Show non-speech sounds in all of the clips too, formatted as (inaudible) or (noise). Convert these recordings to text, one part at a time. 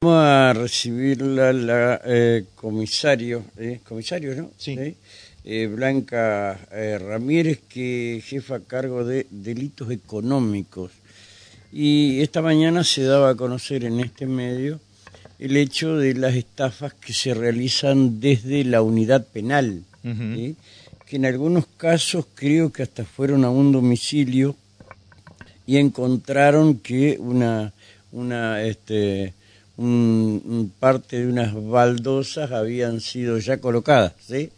Vamos a recibir la, eh, comisario, eh, comisario, ¿no? Sí. Eh, Blanca eh, Ramírez, que jefa a cargo de delitos económicos. Y esta mañana se daba a conocer en este medio el hecho de las estafas que se realizan desde la unidad penal, que en algunos casos creo que hasta fueron a un domicilio y encontraron que una, una, este, un, parte de unas baldosas habían sido ya colocadas. ¿sí?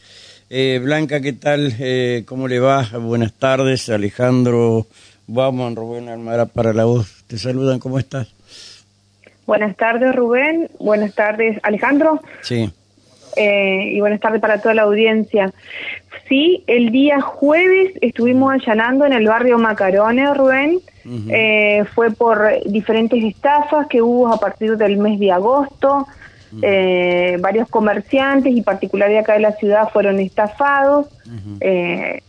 Eh, Blanca, ¿qué tal? Eh, ¿Cómo le va? Buenas tardes. Alejandro Bauman, Rubén Almara para la voz. Te saludan, ¿cómo estás? Buenas tardes, Rubén. Buenas tardes, Alejandro. Sí. Eh, y buenas tardes para toda la audiencia. Sí, el día jueves estuvimos allanando en el barrio Macarones, Rubén. Eh, fue por diferentes estafas que hubo a partir del mes de agosto. eh, varios comerciantes y particulares acá de la ciudad fueron estafados. eh,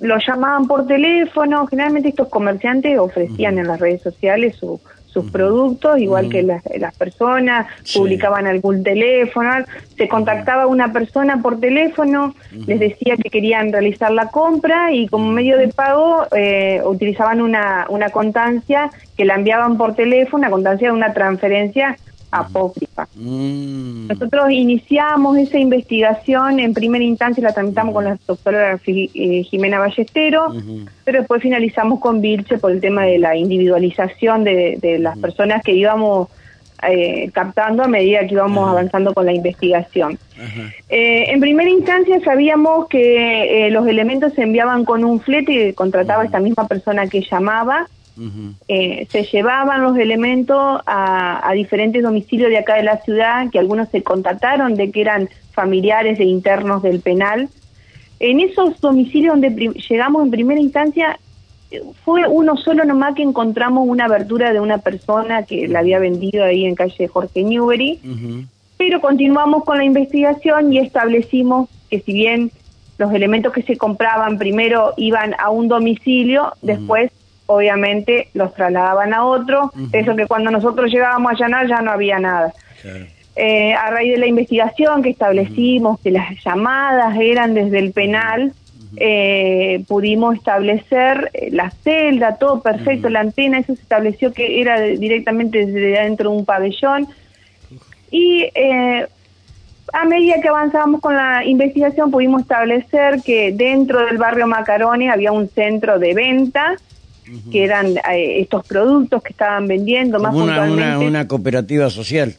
los llamaban por teléfono. Generalmente estos comerciantes ofrecían en las redes sociales su, sus productos, igual que las, las personas, Sí. publicaban algún teléfono, se contactaba una persona por teléfono, les decía que querían realizar la compra y como medio de pago eh, utilizaban una, una constancia que la enviaban por teléfono, una constancia de una transferencia apócrifa. Mm, Nosotros iniciamos esa investigación, en primera instancia la tramitamos con la doctora eh, Jimena Ballestero, pero después finalizamos con Vilche por el tema de la individualización de, de las personas que íbamos eh, captando a medida que íbamos avanzando con la investigación. Eh, en primera instancia sabíamos que eh, los elementos se enviaban con un flete y contrataba esta misma persona que llamaba. Eh, se llevaban los elementos a, a diferentes domicilios de acá de la ciudad, que algunos se contactaron de que eran familiares de internos del penal. En esos domicilios donde llegamos en primera instancia, fue uno solo nomás que encontramos una abertura de una persona que la había vendido ahí en calle Jorge Newbery, pero continuamos con la investigación y establecimos que si bien los elementos que se compraban primero iban a un domicilio, después obviamente los trasladaban a otro, eso que cuando nosotros llegábamos a allanar ya no había nada. claro, Eh, a raíz de la investigación que establecimos que las llamadas eran desde el penal, eh, pudimos establecer eh, la celda, todo perfecto, la antena, eso se estableció que era directamente desde adentro de un pabellón. Y eh, a medida que avanzábamos con la investigación pudimos establecer que dentro del barrio Macarone había un centro de venta, que eran eh, estos productos que estaban vendiendo más Como una, una, puntualmente. una cooperativa social,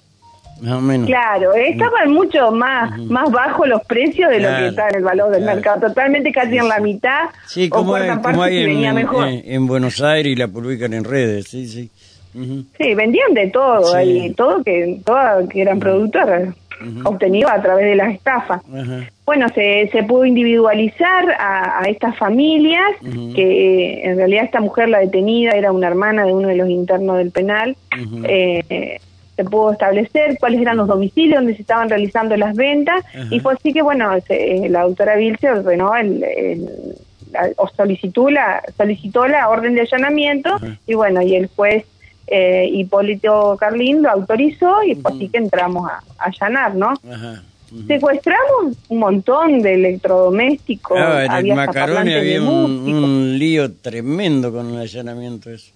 más o menos. Claro, estaban mucho más más bajos los precios de lo Claro, que está en el valor del claro. mercado, totalmente casi en la mitad Sí, o como, cuarta como hay en, en- mejor. en- en Buenos Aires y la publican en redes, sí, sí. Ujú, Sí, vendían de todo Sí. ahí, todo que todo que eran obtenidos a través de las estafas. Bueno, se, se pudo individualizar a, a estas familias, que eh, en realidad esta mujer, la detenida, era una hermana de uno de los internos del penal. Eh, se pudo establecer cuáles eran los domicilios donde se estaban realizando las ventas y fue así que, bueno, se- eh, la doctora Vilce ordenó el, o solicitó la, solicitó la orden de allanamiento Ajá. y, bueno, y el juez eh, Hipólito Carlín lo autorizó y así que entramos a, a allanar, ¿no? ajá. Secuestramos un montón de electrodomésticos, Claro, en el había Macaroni de había un, lío tremendo con el allanamiento eso.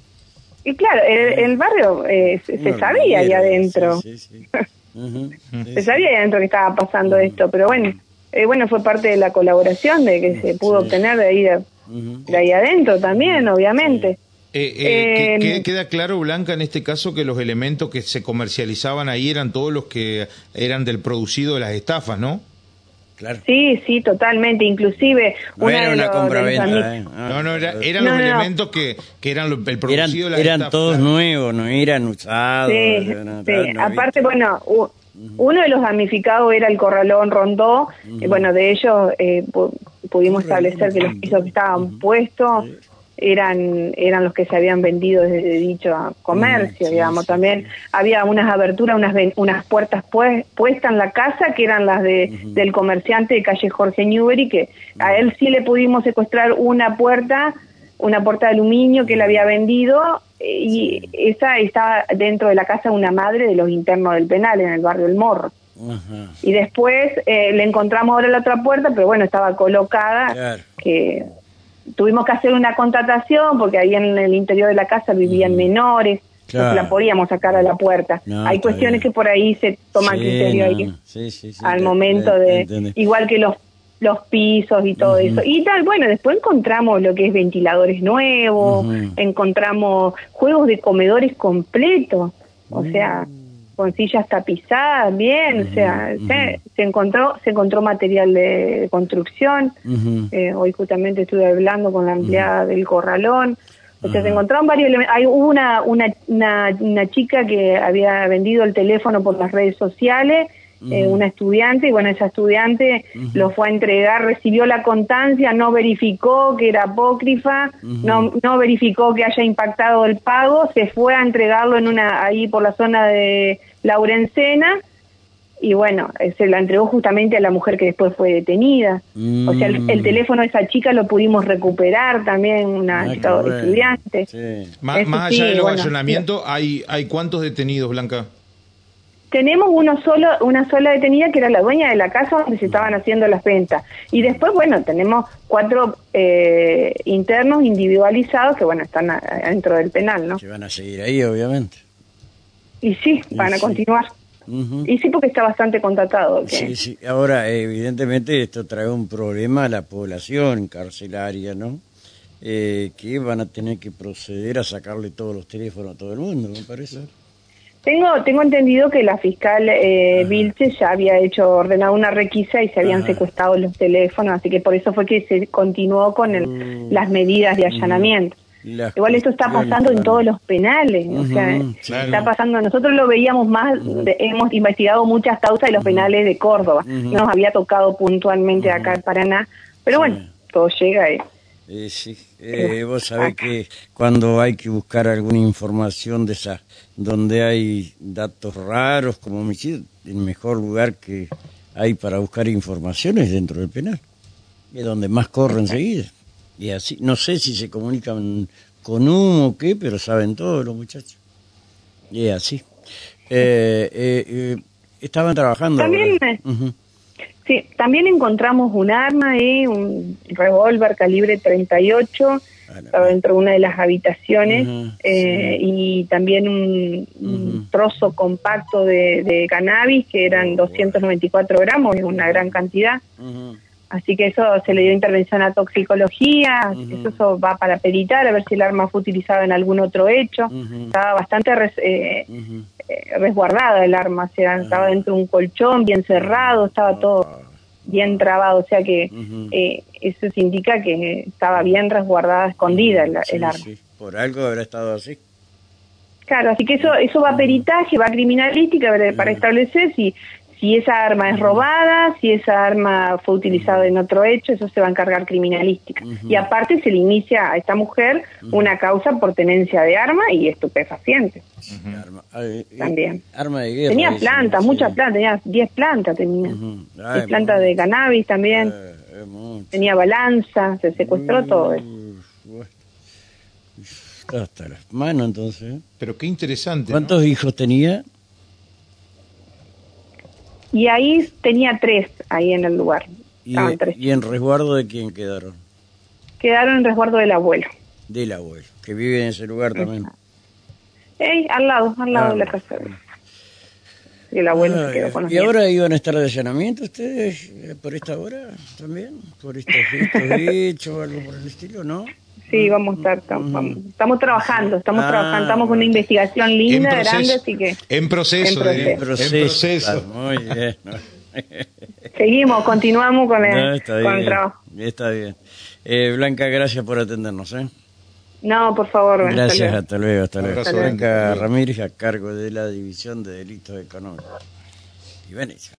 Y claro, el, el barrio eh, se, sabía ahí adentro, Sí, sí, sí. Ujú, sí, se sí. sabía ahí adentro que estaba pasando esto, pero bueno, eh, bueno, fue parte de la colaboración de que se pudo Sí. obtener de ahí, de, de ahí adentro también, obviamente. Eh, eh, Eh, que- que- queda claro, Blanca, en este caso que los elementos que se comercializaban ahí eran todos los que eran del producido de las estafas, ¿no? Claro. Sí, sí, totalmente, inclusive No una era una compra-venta. ¿eh? Ah, No, no, era- eran No, los no, elementos que, que eran lo- el eran, producido de las eran estafas. todos claro. nuevos, no eran usados. Sí, eran- sí. eran aparte, bueno, u- uno de los damnificados era el Corralón Rondó, y bueno, de ellos eh, pu- pudimos establecer que los pisos que estaban puestos eran eran los que se habían vendido desde dicho comercio, sí, digamos. sí, También sí. había unas aberturas, unas unas puertas pues- puestas en la casa que eran las de del comerciante de calle Jorge Newbery, que a él sí le pudimos secuestrar una puerta una puerta de aluminio que él había vendido eh, y esa estaba dentro de la casa de una madre de los internos del penal en el barrio El Morro. Y después eh, le encontramos ahora la otra puerta, pero bueno, estaba colocada, que tuvimos que hacer una contratación porque ahí en el interior de la casa vivían menores, no la podíamos sacar a la puerta. Hay cuestiones que por ahí se toman criterio ahí al momento de, igual que los los pisos y todo eso. Y tal, bueno, después encontramos lo que es ventiladores nuevos, encontramos juegos de comedores completos, o sea, mm. Con sillas tapizadas, bien, o sea, se, encontró se encontró material de construcción. Eh, hoy justamente estuve hablando con la empleada del corralón. O sea, se encontraron varios elementos. Hay una, una, una, una chica que había vendido el teléfono por las redes sociales eh, una estudiante, y bueno, esa estudiante lo fue a entregar, recibió la constancia, no verificó que era apócrifa, no, no verificó que haya impactado el pago, se fue a entregarlo en una ahí por la zona de Laurencena, y bueno, eh, se la entregó justamente a la mujer que después fue detenida. O sea, el, mm. teléfono de esa chica lo pudimos recuperar también, una ah, chica estudiante. Más, allá del ovacionamiento, ¿hay, ¿hay cuántos detenidos, Blanca? Tenemos uno solo, una sola detenida que era la dueña de la casa donde se estaban haciendo las ventas. Y después, bueno, tenemos cuatro eh, internos individualizados que, bueno, están dentro del penal, ¿no? Que van a seguir ahí, obviamente. Y sí, van a continuar. Y sí, porque está bastante contratado. Sí, sí. Ahora, evidentemente, esto trae un problema a la población carcelaria, ¿no? Eh, que van a tener que proceder a sacarle todos los teléfonos a todo el mundo, me parece. Tengo, tengo entendido que la fiscal eh, Vilche ya había hecho, ordenado una requisa y se habían secuestrado los teléfonos, así que por eso fue que se continuó con mm. las medidas de allanamiento. Igual esto está pasando en todos los penales, o sea, está pasando, nosotros lo veíamos más, hemos investigado muchas causas de los penales de Córdoba, no nos había tocado puntualmente acá en Paraná, pero bueno, todo llega ahí. Eh, sí, eh, vos sabés que cuando hay que buscar alguna información de esa, donde hay datos raros como homicidio, el mejor lugar que hay para buscar información es dentro del penal, es donde más corre enseguida. Y así, no sé si se comunican con uno o qué, pero saben todos los muchachos. Y así. Eh, eh, estaban trabajando. También, Sí, también encontramos un arma ahí, un revólver calibre 38, estaba dentro de una de las habitaciones, eh, y también un, trozo compacto de, cannabis, que eran 294 gramos, es una gran cantidad. Así que eso se le dio intervención a toxicología, eso, va para peritar, a ver si el arma fue utilizada en algún otro hecho. Estaba bastante eh, resguardada el arma, o sea, estaba dentro de un colchón bien cerrado, estaba todo bien trabado, o sea que eh, eso indica que estaba bien resguardada, escondida el, arma. Por algo habrá estado así. Claro, así que eso eso va a peritaje, va a criminalística para establecer si si esa arma es robada, si esa arma fue utilizada en otro hecho, eso se va a encargar criminalística. Y aparte se le inicia a esta mujer una causa por tenencia de arma y estupefacientes. También. Arma de guerra. Tenía plantas, muchas plantas, tenía 10 plantas tenía. plantas de cannabis también. Eh, tenía balanza, se secuestró todo eso. Hasta las manos entonces. Pero qué interesante. ¿Cuántos hijos tenía? Y ahí tenía tres, ahí en el lugar. ¿Y, ¿Y en resguardo de quién quedaron? Quedaron en resguardo del abuelo. Del abuelo, que vive en ese lugar también. Eh, al lado, al lado de la casa. Y el abuelo se quedó con ¿Y ahora iban a estar de allanamiento ustedes eh, por esta hora también? ¿Por estos, hechos (laughs) o algo por el estilo, no? Sí, vamos a estar, estamos, trabajando, estamos ah, trabajando, estamos con una investigación linda, grande, así que... En proceso, en proceso. muy bien. (laughs) Seguimos, continuamos con el, trabajo. Está bien. Eh, Blanca, gracias por atendernos. ¿eh? No, por favor. Gracias, hasta luego. Hasta luego. Blanca Ramírez, a cargo de la División de Delitos Económicos. Y Venecia.